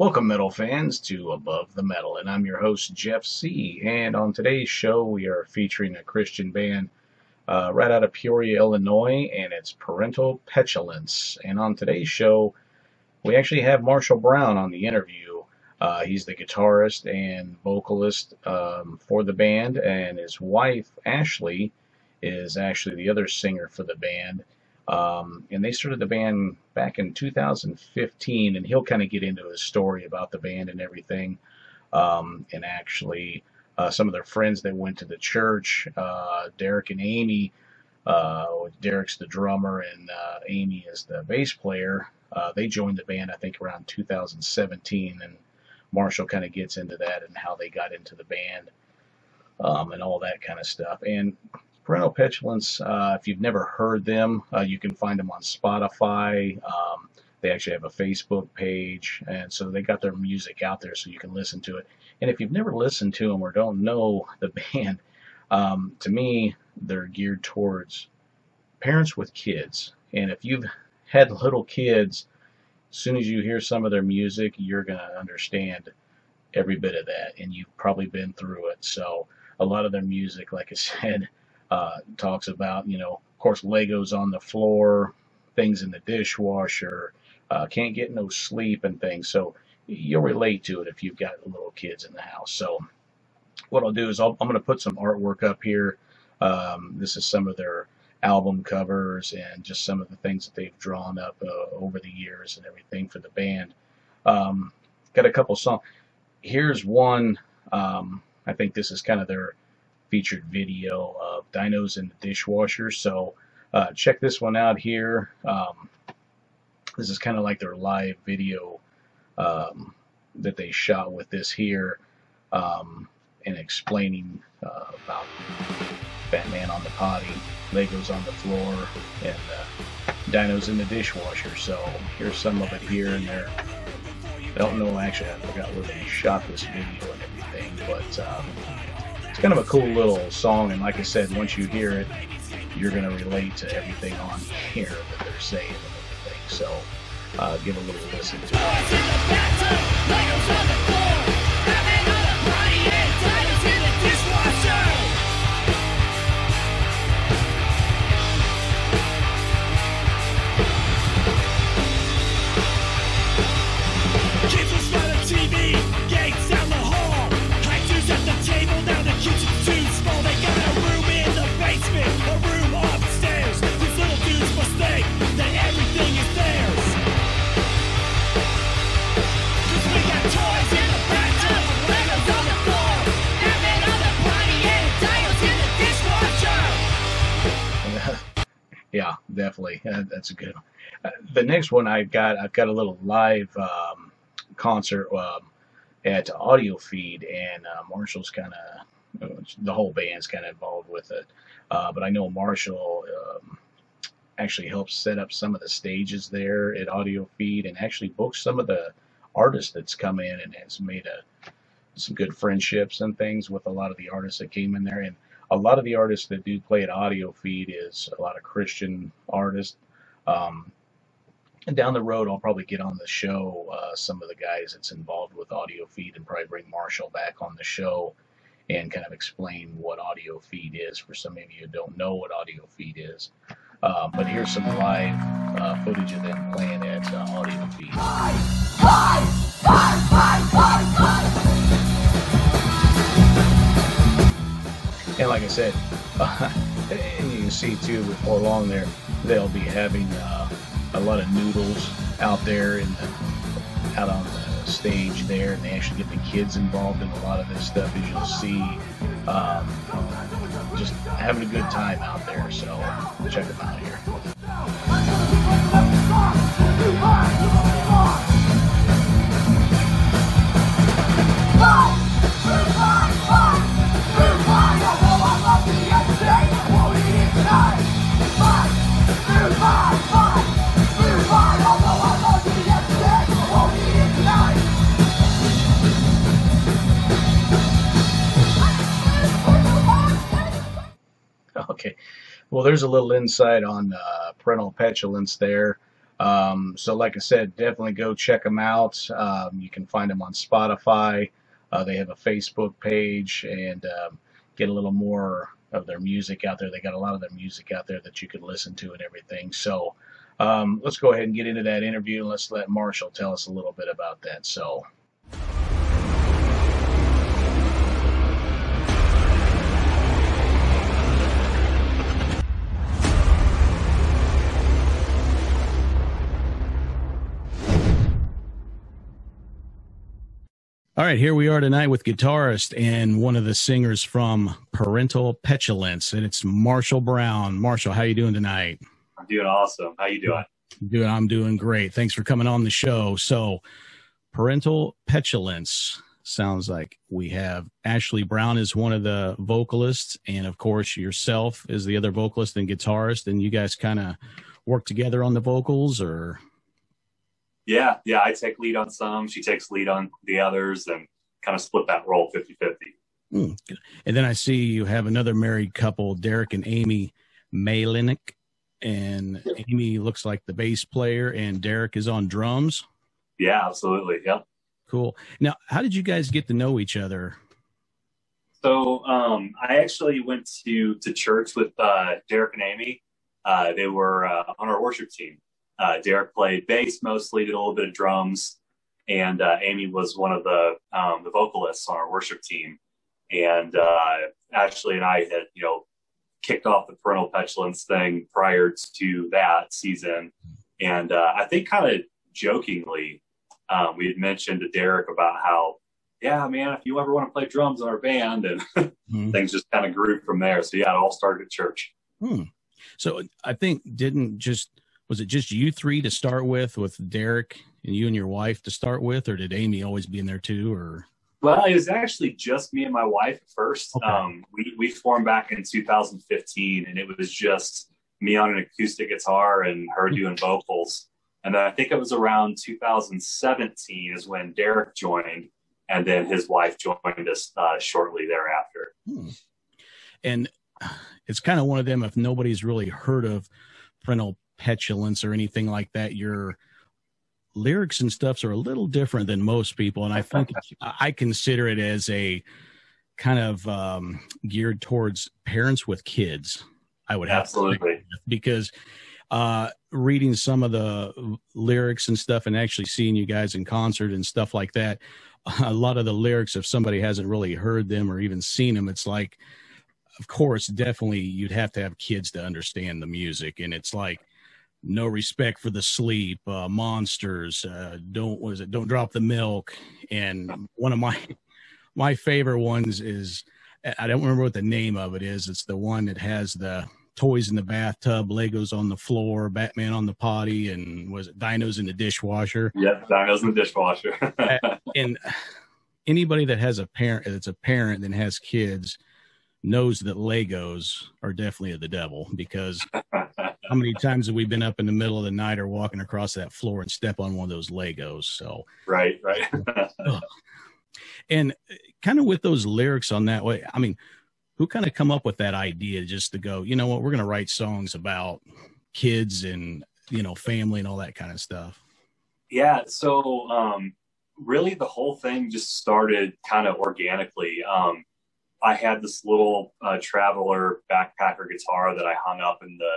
Welcome, metal fans, to Above the Metal, and I'm your host, Jeff C. And on today's show, we are featuring a Christian band uh, right out of Peoria, Illinois, and it's Parental Petulance. And on today's show, we actually have Marshall Brown on the interview. Uh, he's the guitarist and vocalist um, for the band, and his wife, Ashley, is actually the other singer for the band. Um, and they started the band back in 2015, and he'll kind of get into his story about the band and everything. Um, and actually, uh, some of their friends that went to the church, uh, Derek and Amy. Uh, Derek's the drummer, and uh, Amy is the bass player. Uh, they joined the band, I think, around 2017, and Marshall kind of gets into that and how they got into the band um, and all that kind of stuff. And Parental Petulance, uh, if you've never heard them, uh, you can find them on Spotify. Um, they actually have a Facebook page, and so they got their music out there so you can listen to it. And if you've never listened to them or don't know the band, um, to me, they're geared towards parents with kids. And if you've had little kids, as soon as you hear some of their music, you're going to understand every bit of that, and you've probably been through it. So a lot of their music, like I said, uh, talks about, you know, of course, Legos on the floor, things in the dishwasher, uh, can't get no sleep and things. So you'll relate to it if you've got little kids in the house. So what I'll do is I'll, I'm going to put some artwork up here. Um, this is some of their album covers and just some of the things that they've drawn up uh, over the years and everything for the band. Um, got a couple songs. Here's one. Um, I think this is kind of their featured video of dinos in the dishwasher. So uh, check this one out here. Um, this is kind of like their live video um, that they shot with this here um, and explaining uh, about Batman on the potty, Legos on the floor, and uh, dinos in the dishwasher. So here's some of it here and there. I don't know, actually, I forgot where they shot this video and everything, but it's kind of a cool little song. And like I said, once you hear it, you're going to relate to everything on here that they're saying and everything. So uh, give a little listen to it. That's a good one. Uh, the next one I've got, I've got a little live um, concert um, at Audio Feed, and uh, Marshall's kind of, uh, the whole band's kind of involved with it. Uh, but I know Marshall um, actually helps set up some of the stages there at Audio Feed, and actually books some of the artists that's come in and has made a some good friendships and things with a lot of the artists that came in there. And a lot of the artists that do play at Audio Feed is a lot of Christian artists. Um, and down the road, I'll probably get on the show uh, some of the guys that's involved with Audio Feed and probably bring Marshall back on the show and kind of explain what Audio Feed is for some of you who don't know what Audio Feed is. Uh, but here's some live uh, footage of them playing at uh, Audio Feed. And like I said, and you can see too before long there, they'll be having uh, a lot of noodles out there and out on the stage there, and they actually get the kids involved in a lot of this stuff, as you'll see. Um, just having a good time out there, so check them out here. Okay, well, there's a little insight on uh, parental petulance there. Um, so, like I said, definitely go check them out. Um, you can find them on Spotify. Uh, they have a Facebook page and um, get a little more of their music out there. They got a lot of their music out there that you can listen to and everything. So, um, let's go ahead and get into that interview and let's let Marshall tell us a little bit about that. So, All right, here we are tonight with guitarist and one of the singers from Parental Petulance, and it's Marshall Brown. Marshall, how you doing tonight? I'm doing awesome. How you doing? Doing, I'm doing great. Thanks for coming on the show. So, Parental Petulance sounds like we have Ashley Brown is one of the vocalists, and of course yourself is the other vocalist and guitarist, and you guys kind of work together on the vocals, or yeah, yeah, I take lead on some. She takes lead on the others, and kind of split that role 50 50. Mm. And then I see you have another married couple, Derek and Amy Malinick. And Amy looks like the bass player, and Derek is on drums. Yeah, absolutely. Yeah. Cool. Now, how did you guys get to know each other? So, um, I actually went to to church with uh, Derek and Amy. Uh, they were uh, on our worship team, uh, Derek played bass mostly, did a little bit of drums, and uh, Amy was one of the um, the vocalists on our worship team. And uh, Ashley and I had, you know, kicked off the parental petulance thing prior to that season, and uh, I think kind of jokingly, um, we had mentioned to Derek about how, yeah, man, if you ever want to play drums in our band, and mm-hmm. things just kind of grew from there. So yeah, it all started at church. Hmm. So I think didn't just was it just you three to start with, with Derek and you and your wife to start with, or did Amy always be in there too, or? Well, it was actually just me and my wife at first. Okay. Um, we, we formed back in 2015, and it was just me on an acoustic guitar and her hmm. doing vocals. And then I think it was around 2017 is when Derek joined, and then his wife joined us uh, shortly thereafter. Hmm. And it's kind of one of them if nobody's really heard of parental petulance or anything like that. Your lyrics and stuffs are a little different than most people, and I think I consider it as a kind of um, geared towards parents with kids. I would have absolutely because uh, reading some of the lyrics and stuff, and actually seeing you guys in concert and stuff like that. A lot of the lyrics, if somebody hasn't really heard them or even seen them, it's like, of course, definitely you'd have to have kids to understand the music, and it's like no respect for the sleep, uh, monsters, uh, don't was it? Don't drop the milk. And one of my my favorite ones is I don't remember what the name of it is. It's the one that has the toys in the bathtub, Legos on the floor, Batman on the potty, and was it dinos in the dishwasher? Yep, dinos in the dishwasher. and anybody that has a parent that's a parent and has kids knows that Legos are definitely the devil because how many times have we been up in the middle of the night or walking across that floor and step on one of those Legos? So right, right. and kind of with those lyrics on that way, I mean, who kind of come up with that idea just to go, you know what, we're going to write songs about kids and you know family and all that kind of stuff. Yeah, so um, really the whole thing just started kind of organically. Um, I had this little uh, traveler backpacker guitar that I hung up in the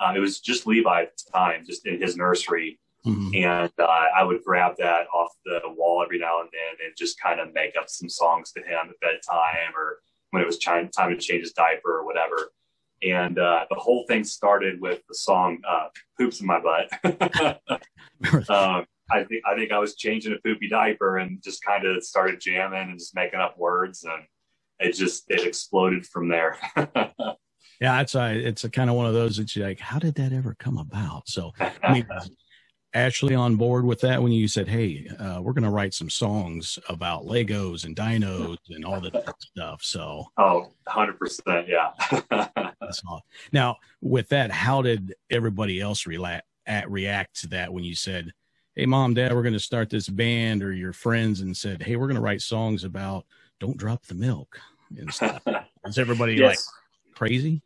um, it was just Levi at the time, just in his nursery. Mm-hmm. And uh, I would grab that off the wall every now and then and just kind of make up some songs to him at bedtime or when it was time, time to change his diaper or whatever. And uh, the whole thing started with the song uh, "Poops in My Butt." um, I think I think I was changing a poopy diaper and just kind of started jamming and just making up words, and it just it exploded from there. Yeah, it's a it's a kind of one of those that you're like, how did that ever come about? So, I mean, Ashley on board with that when you said, "Hey, uh, we're going to write some songs about Legos and dinos and all that stuff." So, oh, 100 percent, yeah. that's all. Now, with that, how did everybody else react react to that when you said, "Hey, mom, dad, we're going to start this band," or your friends and said, "Hey, we're going to write songs about don't drop the milk and stuff"? Is everybody yes. like? Crazy?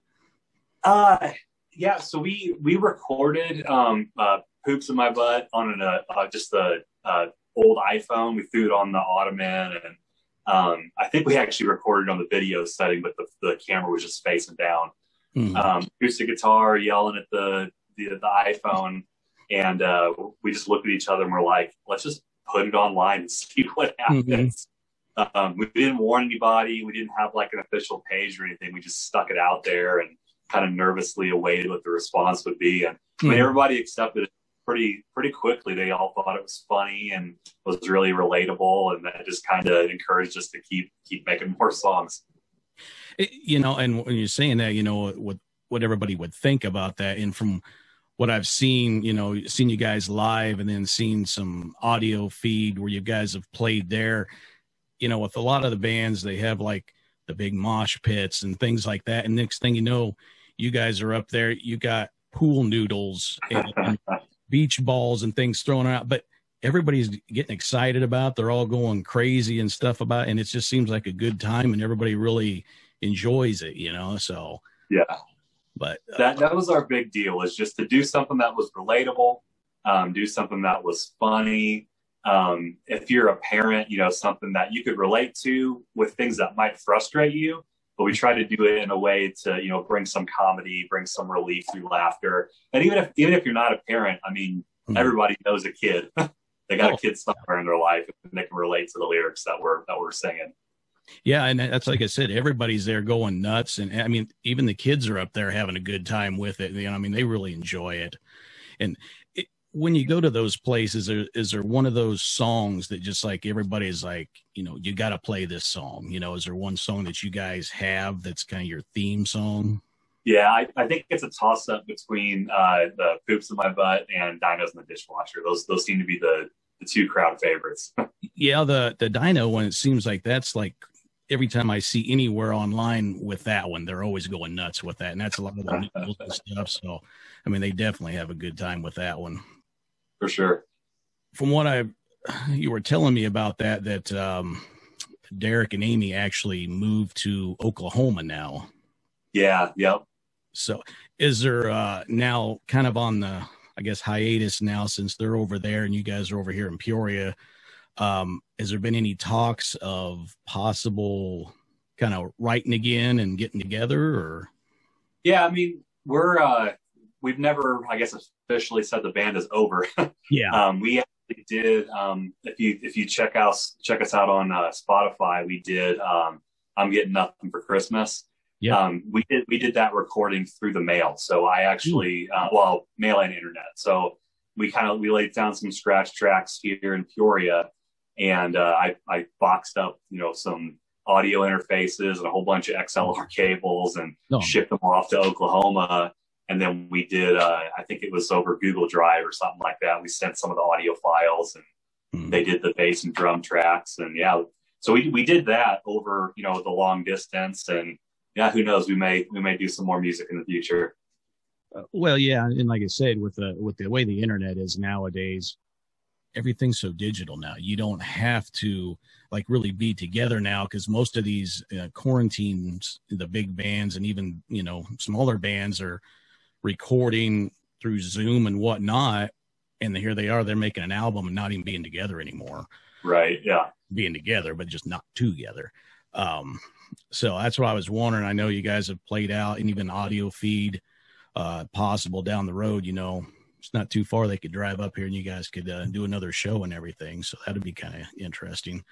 Uh, yeah, so we we recorded um, uh, "Poops in My Butt" on an, uh, uh just the uh, old iPhone. We threw it on the ottoman, and um, I think we actually recorded on the video setting, but the, the camera was just facing down. Mm-hmm. Um, acoustic guitar, yelling at the the, the iPhone, and uh, we just looked at each other and we're like, let's just put it online and see what mm-hmm. happens. Mm-hmm. Um, we didn't warn anybody. We didn't have like an official page or anything. We just stuck it out there and kind of nervously awaited what the response would be. And. I mean, hmm. everybody accepted it pretty pretty quickly. They all thought it was funny and was really relatable, and that just kind of encouraged us to keep keep making more songs. You know, and when you're saying that, you know what what everybody would think about that, and from what I've seen, you know, seen you guys live, and then seen some audio feed where you guys have played there. You know, with a lot of the bands, they have like the big mosh pits and things like that. And next thing you know, you guys are up there. You got pool noodles and, and beach balls and things thrown out, but everybody's getting excited about. They're all going crazy and stuff about, and it just seems like a good time, and everybody really enjoys it, you know. So yeah, but uh, that that was our big deal was just to do something that was relatable, um, do something that was funny. Um, if you're a parent, you know something that you could relate to with things that might frustrate you but we try to do it in a way to you know bring some comedy bring some relief through laughter. And even if even if you're not a parent i mean mm-hmm. everybody knows a kid. They got oh. a kid somewhere in their life and they can relate to the lyrics that we're that we're singing. Yeah and that's like i said everybody's there going nuts. And i mean even the kids are up there having a good time with it. You know i mean they really enjoy it. And when you go to those places, is, is there one of those songs that just like everybody's like, you know, you got to play this song? You know, is there one song that you guys have that's kind of your theme song? Yeah, I, I think it's a toss up between uh, the poops in my butt and dinos in the dishwasher. Those those seem to be the the two crowd favorites. yeah, the the dino one. It seems like that's like every time I see anywhere online with that one, they're always going nuts with that, and that's a lot of the stuff. So, I mean, they definitely have a good time with that one for sure. From what I you were telling me about that that um, Derek and Amy actually moved to Oklahoma now. Yeah. Yep. So is there uh, now kind of on the I guess hiatus now since they're over there and you guys are over here in Peoria? Um, has there been any talks of possible kind of writing again and getting together or? Yeah, I mean we're uh, we've never, I guess, officially said the band is over. yeah. Um, we actually did. Um, if you if you check out check us out on uh, Spotify, we did. Um, I'm getting nothing for Christmas. Yeah. Um, we did we did that recording through the mail. So I actually, uh, well, mail and internet. So we kind of we laid down some scratch tracks here in Peoria, and uh, I I boxed up you know some audio interfaces and a whole bunch of XLR cables and no. shipped them off to Oklahoma and then we did uh, i think it was over google drive or something like that. We sent some of the audio files and mm they did the bass and drum tracks and yeah. So we, we did that over you know the long distance and yeah who knows? We may we may do some more music in the future. Uh, well yeah and like i said with the with the way the internet is nowadays everything's so digital now. You don't have to like really be together now because most of these uh, quarantines the big bands and even you know smaller bands are recording through Zoom and whatnot. And here they are, they're making an album and not even being together anymore. Right. Yeah. Being together, but just not together. Um, so that's what I was wondering. I know you guys have played out and even audio feed uh, possible down the road. You know, it's not too far. They could drive up here and you guys could uh, do another show and everything. So that'd be kind of interesting.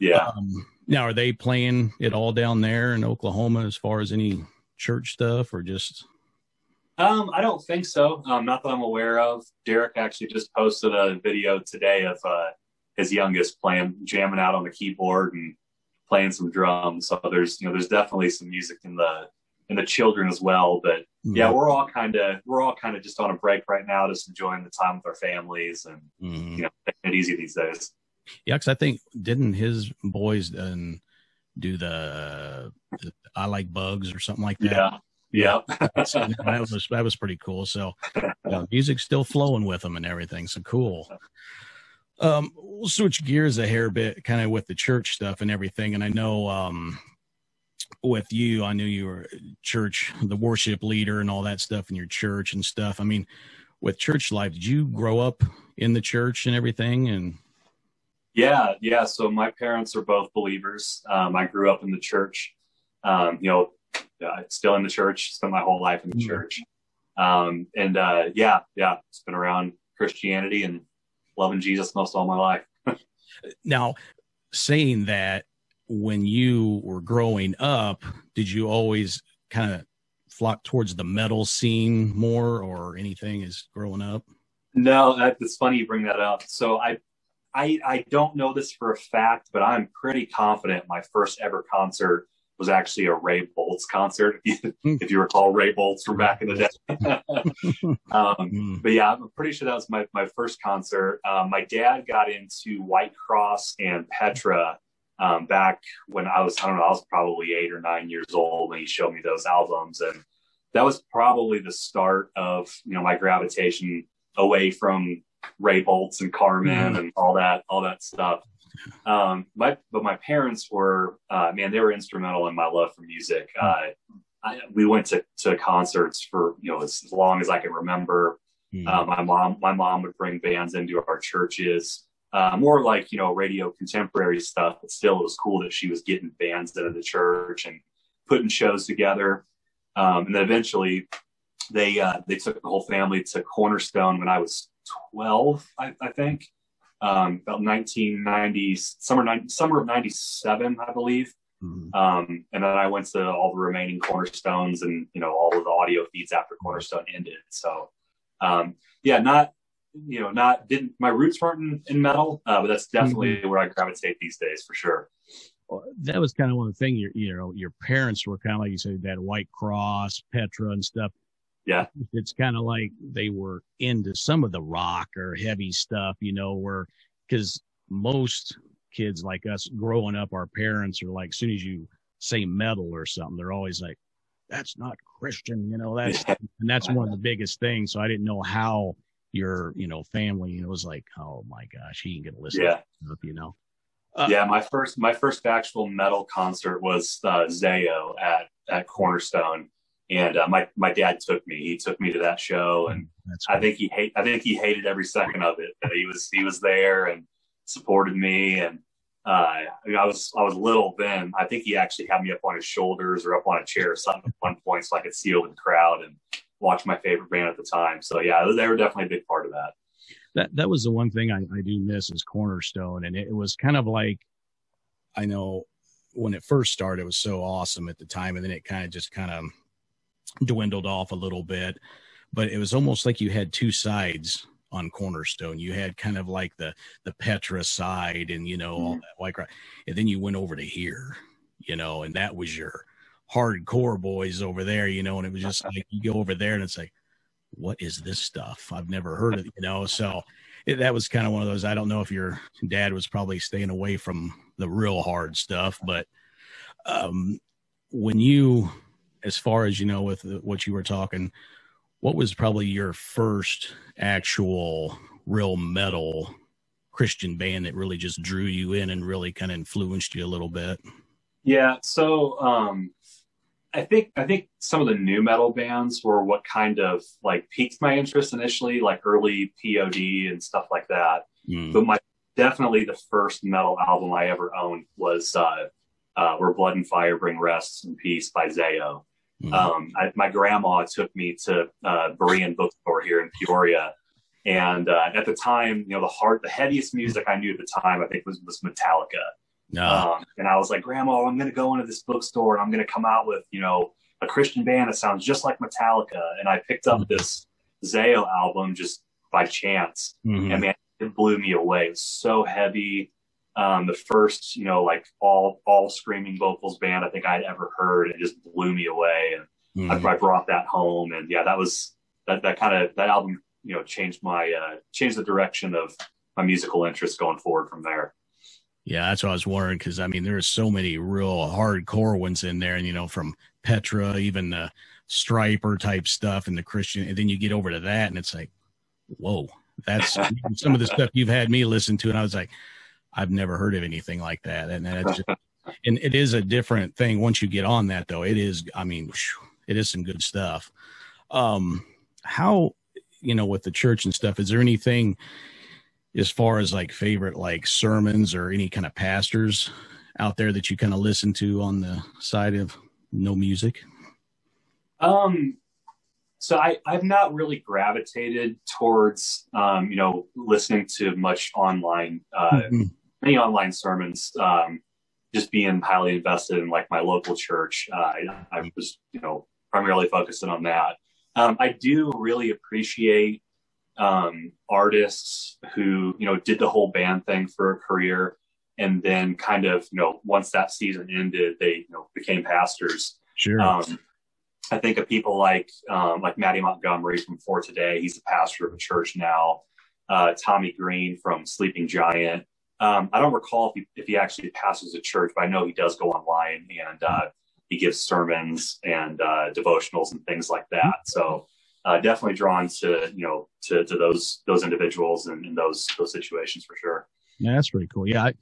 Yeah. Um, now, are they playing it all down there in Oklahoma as far as any church stuff or just um, I don't think so. Um, not that I'm aware of. Derek actually just posted a video today of uh, his youngest playing, jamming out on the keyboard and playing some drums. So there's, you know, there's definitely some music in the in the children as well. But mm-hmm. yeah, we're all kind of we're all kind of just on a break right now, just enjoying the time with our families and mm-hmm. you know, taking it easy these days. Yeah, because I think didn't his boys um, do the, the I like bugs or something like that? Yeah. Yeah, that was that was pretty cool. So, yeah, music's still flowing with them and everything. So cool. Um, we'll switch gears a hair bit, kind of with the church stuff and everything. And I know, um, with you, I knew you were church, the worship leader, and all that stuff in your church and stuff. I mean, with church life, did you grow up in the church and everything? And yeah, yeah. So my parents are both believers. Um, I grew up in the church. Um, you know, uh, still in the church. Spent my whole life in the mm-hmm. church. Um, and uh, yeah, yeah, it's been around Christianity and loving Jesus most all my life. now, saying that, when you were growing up, did you always kind of flock towards the metal scene more or anything as growing up? No, it's funny you bring that up. So I, I, I don't know this for a fact, but I'm pretty confident my first ever concert was actually a Ray Boltz concert. If you, hmm. if you recall Ray Boltz from back in the day. um, hmm. but yeah, I'm pretty sure that was my, my first concert. Um, my dad got into White Cross and Petra um, back when I was, I don't know, I was probably eight or nine years old when he showed me those albums. And that was probably the start of, you know, my gravitation away from Ray Boltz and Carmen mm-hmm. and all that, all that stuff. Um, my, but my parents were, uh, man, they were instrumental in my love for music. Hmm. Uh, I, we went to, to concerts for, you know, as, long as I can remember. Mm-hmm. Uh, my mom, my mom would bring bands into our churches uh, more like you know radio contemporary stuff, but still it was cool that she was getting bands into the church and putting shows together. Um, and then eventually they uh, they took the whole family to Cornerstone when I was 12, I, I think, um, about 1990 summer summer of '97, I believe. Mm-hmm. Um, and then I went to all the remaining cornerstones and you know all of the audio feeds after Cornerstone ended. So um, yeah, not you know, not didn't my roots weren't in, in metal, uh, but that's definitely mm-hmm. where I gravitate these days for sure. Well, that was kind of one of the things. Your, you know, your parents were kind of like you said that white cross Petra, and stuff. Yeah, it's kind of like they were into some of the rock or heavy stuff, you know, where because most kids like us growing up, our parents are like, as soon as you say metal or something, they're always like, "That's not Christian," you know. That's and that's one of the biggest things. So I didn't know how your you know family it was like oh my gosh he ain't gonna listen yeah. to you know uh, yeah my first my first actual metal concert was uh, Zao at at Cornerstone and uh, my my dad took me he took me to that show and I think he hate I think he hated every second of it he was he was there and supported me and uh, I was I was little then. I think he actually had me up on his shoulders or up on a chair or something at one point so I could see over the crowd and watch my favorite band at the time. So yeah, they were definitely a big part of that. That that was the one thing I, I do miss is Cornerstone, and it, it was kind of like I know when it first started, it was so awesome at the time, and then it kind of just kind of dwindled off a little bit. But it was almost like you had two sides on Cornerstone. You had kind of like the the Petra side, and you know mm-hmm. all that white crowd, and then you went over to here, you know, and that was your hardcore boys over there, you know, and it was just like you go over there and it's like, what is this stuff? I've never heard of it, you know. So it, that was kind of one of those. I don't know if your dad was probably staying away from the real hard stuff, but um, when you, as far as you know, with what you were talking, what was probably your first actual real metal Christian band that really just drew you in and really kind of influenced you a little bit? Yeah, so um, I think I think some of the nu metal bands were what kind of like piqued my interest initially, like early POD and stuff like that. Mm. But my definitely the first metal album I ever owned was uh, uh, "Where Blood and Fire Bring Rest and Peace" by Zao. Mm. Um, I, my grandma took me to uh, Berean bookstore here in Peoria, and uh, at the time, you know, the hard, the heaviest music I knew at the time, I think was was Metallica. No. Um, and I was like, Grandma, I'm going to go into this bookstore and I'm going to come out with, you know, a Christian band that sounds just like Metallica. And I picked up mm-hmm. this Zao album just by chance. Mm-hmm. And man, it blew me away. It was so heavy. Um, the first, you know, like all all screaming vocals band I think I'd ever heard. It just blew me away. And mm-hmm. I, I, brought that home. And yeah, that was that that kind of that album, you know, changed my uh, changed the direction of my musical interest going forward from there. Yeah, that's what I was wondering because I mean there are so many real hardcore ones in there, and you know from Petra, even the Stryper type stuff, and the Christian, and then you get over to that, and it's like, whoa, that's some of the stuff you've had me listen to, and I was like, I've never heard of anything like that, and that's just, and it is a different thing once you get on that though. It is, I mean, it is some good stuff. Um, how, you know, with the church and stuff, is there anything as far as like favorite like sermons or any kind of pastors out there that you kind of listen to on the side of no music? Um, so I, I've not really gravitated towards, um, you know, listening to much online, uh, mm-hmm. any online sermons. Um, just being highly invested in like my local church, uh, I, I was, you know, primarily focusing on that. Um, I do really appreciate um, artists who, you know, did the whole band thing for a career, and then kind of, you know, once that season ended, they, you know, became pastors. Sure. I think of people like um, like Mattie Montgomery from For Today. He's a pastor of a church now. Uh, Tommy Green from Sleeping Giant. Um, I don't recall if he, if he actually pastors a church, but I know he does go online and uh, he gives sermons and uh, devotionals and things like that. So uh, definitely drawn to you know to, to those those individuals and, and those those situations for sure. Yeah, that's pretty cool. Yeah, I,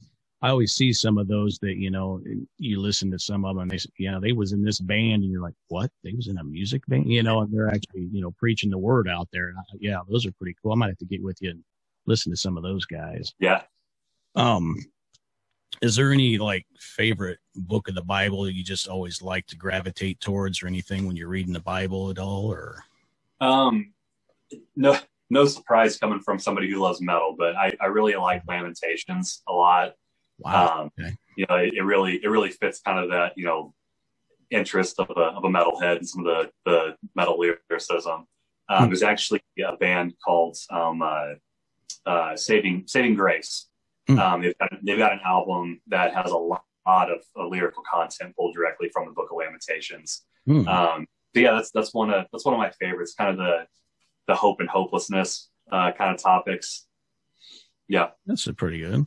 I always see some of those that you know you listen to some of them and they you know they was in this band and you're like what? They was in a music band? You know and they're actually you know preaching the word out there. Yeah those are pretty cool. I might have to get with you and listen to some of those guys. Yeah. Um is there any like favorite book of the Bible that you just always like to gravitate towards or anything when you're reading the Bible at all or? Um no no surprise coming from somebody who loves metal but I, I really like Lamentations a lot Wow. Um, okay. You know, it, it, really it really fits kind of that you know interest of a of a metalhead and some of the the metal lyricism. Um, hmm. There's actually a band called um, uh, uh, Saving Saving Grace. Hmm. Um, they've got they've got an album that has a lot of uh, lyrical content pulled directly from the Book of Lamentations. Hmm. Um, but yeah, that's that's one of that's one of my favorites. Kind of the the hope and hopelessness uh, kind of topics. Yeah, that's pretty good.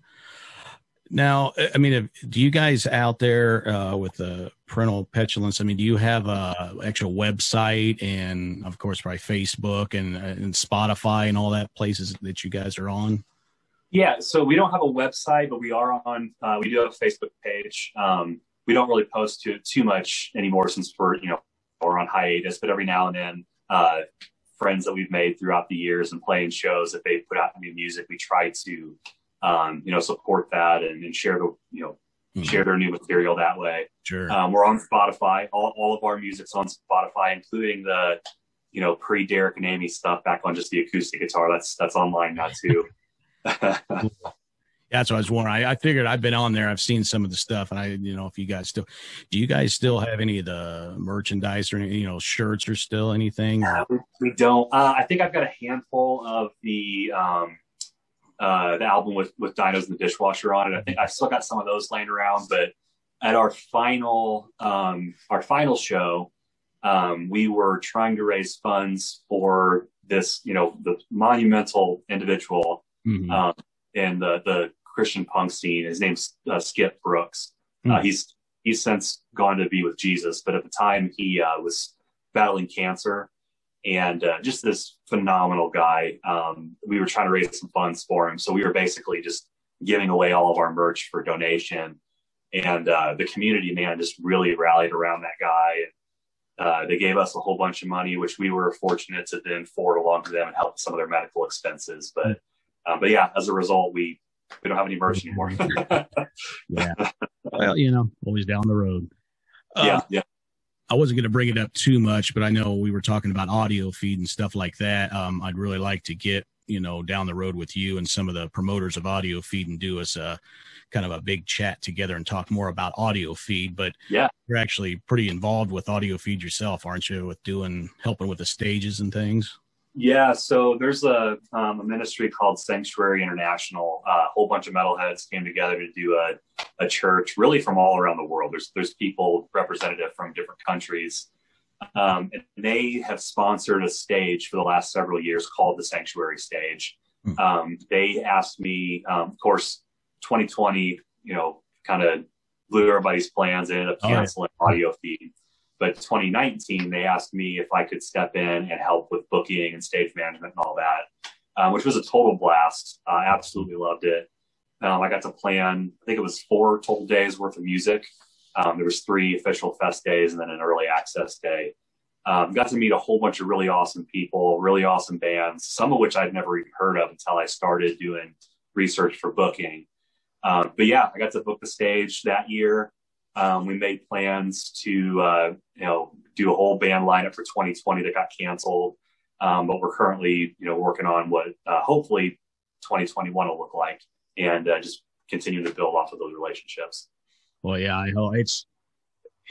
Now, I mean, do you guys out there uh, with the parental petulance? I mean, do you have a actual website and, of course, probably Facebook and, and Spotify and all that places that you guys are on? Yeah, so we don't have a website, but we are on. Uh, we do have a Facebook page. Um, we don't really post to too much anymore since we're you know we're on hiatus. But every now and then, uh, friends that we've made throughout the years and playing shows, if they put out new music, we try to um, you know, support that and, and share the, you know, mm-hmm. share their new material that way. Sure. Um, we're on Spotify. All, all of our music's on Spotify, including the, you know, pre Derek and Amy stuff back on just the acoustic guitar. That's, that's online now too. That's what I was wondering. I, I, figured I've been on there. I've seen some of the stuff, and I, you know, if you guys still, do you guys still have any of the merchandise or any, you know, shirts or still anything? Uh, we don't. Uh, I think I've got a handful of the um, uh, the album with with Dinos in the Dishwasher on it. I think I still got some of those laying around, but at our final um, our final show, um, we were trying to raise funds for this, you know, the monumental individual mm-hmm. um, in the the Christian punk scene. His name's uh, Skip Brooks. Mm-hmm. Uh, he's he's since gone to be with Jesus, but at the time he uh, was battling cancer and uh, just this phenomenal guy. Um, we were trying to raise some funds for him, so we were basically just giving away all of our merch for donation. And uh, the community man just really rallied around that guy. Uh, they gave us a whole bunch of money, which we were fortunate to then forward along to them and help with some of their medical expenses. But um, but yeah, as a result, we we don't have any merch anymore. yeah, well, you know, always down the road. yeah, uh, yeah. I wasn't going to bring it up too much, but I know we were talking about audio feed and stuff like that. Um, I'd really like to get you know down the road with you and some of the promoters of audio feed and do us a kind of a big chat together and talk more about audio feed. But yeah, you're actually pretty involved with audio feed yourself, aren't you? With doing helping with the stages and things. Yeah, so there's a, um, a ministry called Sanctuary International. Uh, a whole bunch of metalheads came together to do a, a church, really from all around the world. There's there's people representative from different countries, um, and they have sponsored a stage for the last several years called the Sanctuary Stage. Mm-hmm. Um, they asked me, um, of course, 2020, you know, kind of blew everybody's plans, ended up canceling oh, yeah. audio feed. But 2019, they asked me if I could step in and help with booking and stage management and all that, uh, which was a total blast. I absolutely loved it. Um, I got to plan, I think it was four total days worth of music. Um, there was three official fest days and then an early access day. Um, got to meet a whole bunch of really awesome people, really awesome bands, some of which I'd never even heard of until I started doing research for booking. Um, but yeah, I got to book the stage that year. Um, we made plans to, uh, you know, do a whole band lineup for 2020 that got canceled. Um, but we're currently, you know, working on what uh, hopefully 2021 will look like, and uh, just continue to build off of those relationships. Well, yeah, I know it's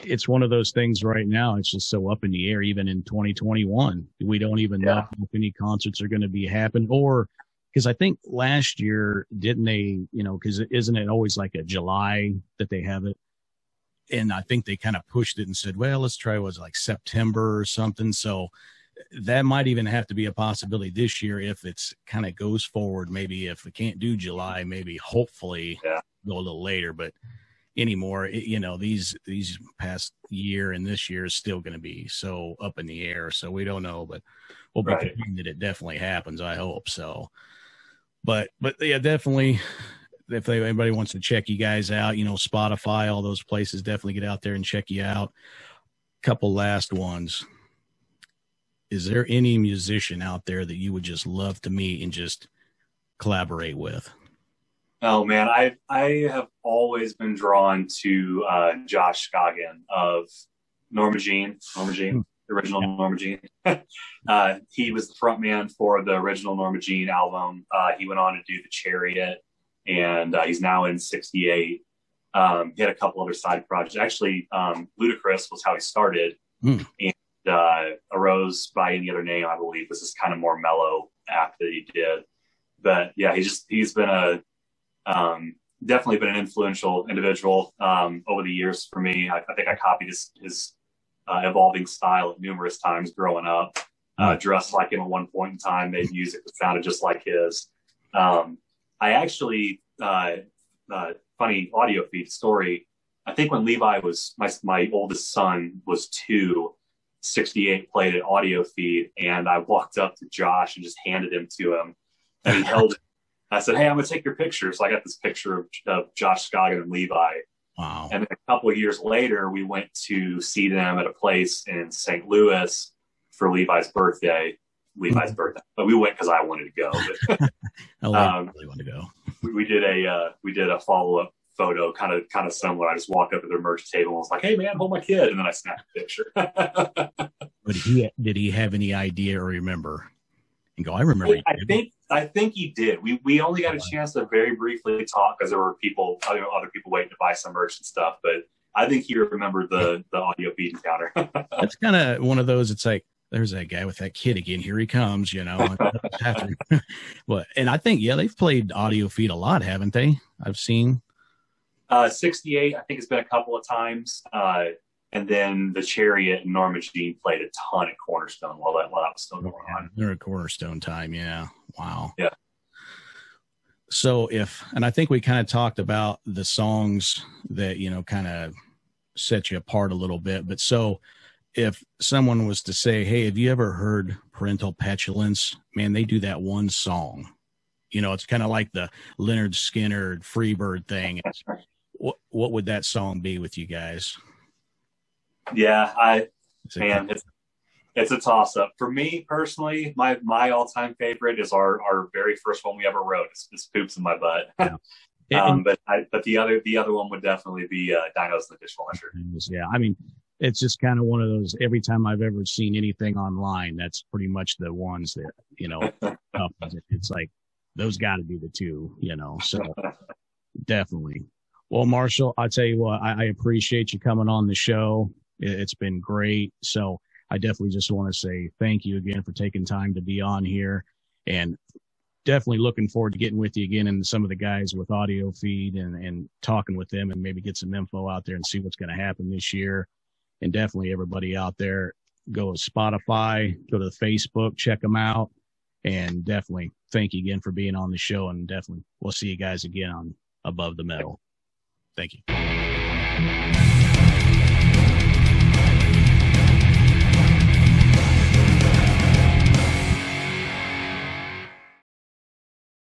it's one of those things right now. It's just so up in the air. Even in 2021, we don't even yeah. know if any concerts are going to be happening, or because I think last year didn't they? You know, because isn't it always like a July that they have it? And I think they kind of pushed it and said, well, let's try was like September or something. So that might even have to be a possibility this year if it's kind of goes forward. Maybe if we can't do July, maybe hopefully yeah. go a little later. But anymore, it, you know, these these past year and this year is still going to be so up in the air. So we don't know, but we'll be right. that it definitely happens. I hope so. But but yeah, definitely. If anybody wants to check you guys out, you know, Spotify, all those places, definitely get out there and check you out. Couple last ones is there any musician out there that you would just love to meet and just collaborate with? Oh man, I I have always been drawn to uh, Josh Scogin of Norma Jean, Norma Jean, hmm. the original. Norma Jean. uh, he was the frontman for the original Norma Jean album. Uh, he went on to do the Chariot, and uh, he's now in '68. Um, he had a couple other side projects. Actually, um, Luti-Kriss was how he started, mm. and uh, arose by any other name, I believe. Was this is kind of more mellow act that he did. But yeah, he's just he's been a um, definitely been an influential individual um, over the years for me. I, I think I copied his, his uh, evolving style numerous times growing up. Uh, dressed like him at one point in time, made music that sounded just like his. Um, I actually, uh, uh funny audio feed story. I think when Levi was my my oldest son was two, 68 played an audio feed and I walked up to Josh and just handed him to him and he held it. I said, Hey, I'm going to take your picture. So I got this picture of, of Josh Scogin and Levi. Wow. And a couple of years later, we went to see them at a place in St. Louis for Levi's birthday. Levi's birthday, but we went because I wanted to go. But, I um, really wanted to go. we, we did a uh, we did a follow up photo, kind of kind of similar. I just walked up to their merch table and was like, "Hey, man, hold my kid," and then I snapped a picture. but he did he have any idea or remember? And go, I remember. I, think I think he did. We we only got a chance to very briefly talk because there were people, other other people waiting to buy some merch and stuff. But I think he remembered the the audio feed encounter. That's kind of one of those. It's like there's that guy with that kid again. Here he comes, you know. but and I think yeah, they've played audio feed a lot, haven't they? I've seen. Uh, 68, I think it's been a couple of times. Uh, and then the Chariot and Norma Jean played a ton at Cornerstone while that, while that was still going on. They're at Cornerstone time. Yeah. Wow. Yeah. So if, and I think we kind of talked about the songs that, you know, kind of set you apart a little bit. But so if someone was to say, Hey, have you ever heard Parental Petulance? Man, they do that one song. You know, it's kind of like the Lynyrd Skynyrd Freebird thing. It's, what what would that song be with you guys? Yeah, I man, it's it's a toss up for me personally. My my all time favorite is our our very first one we ever wrote. It's, it's poops in my butt. Yeah. um, but I, but the other the other one would definitely be uh, Dinos in the Dishwasher. Yeah, I mean, it's just kind of one of those. Every time I've ever seen anything online, that's pretty much the ones that you know. it's like those got to be the two, you know. So definitely. Well, Marshall, I tell you what, I, I appreciate you coming on the show. It, it's been great. So I definitely just want to say thank you again for taking time to be on here and definitely looking forward to getting with you again and some of the guys with audio feed and, and talking with them and maybe get some info out there and see what's going to happen this year. And definitely everybody out there, go to Spotify, go to Facebook, check them out. And definitely thank you again for being on the show. And definitely we'll see you guys again on Above the Metal. Thank you.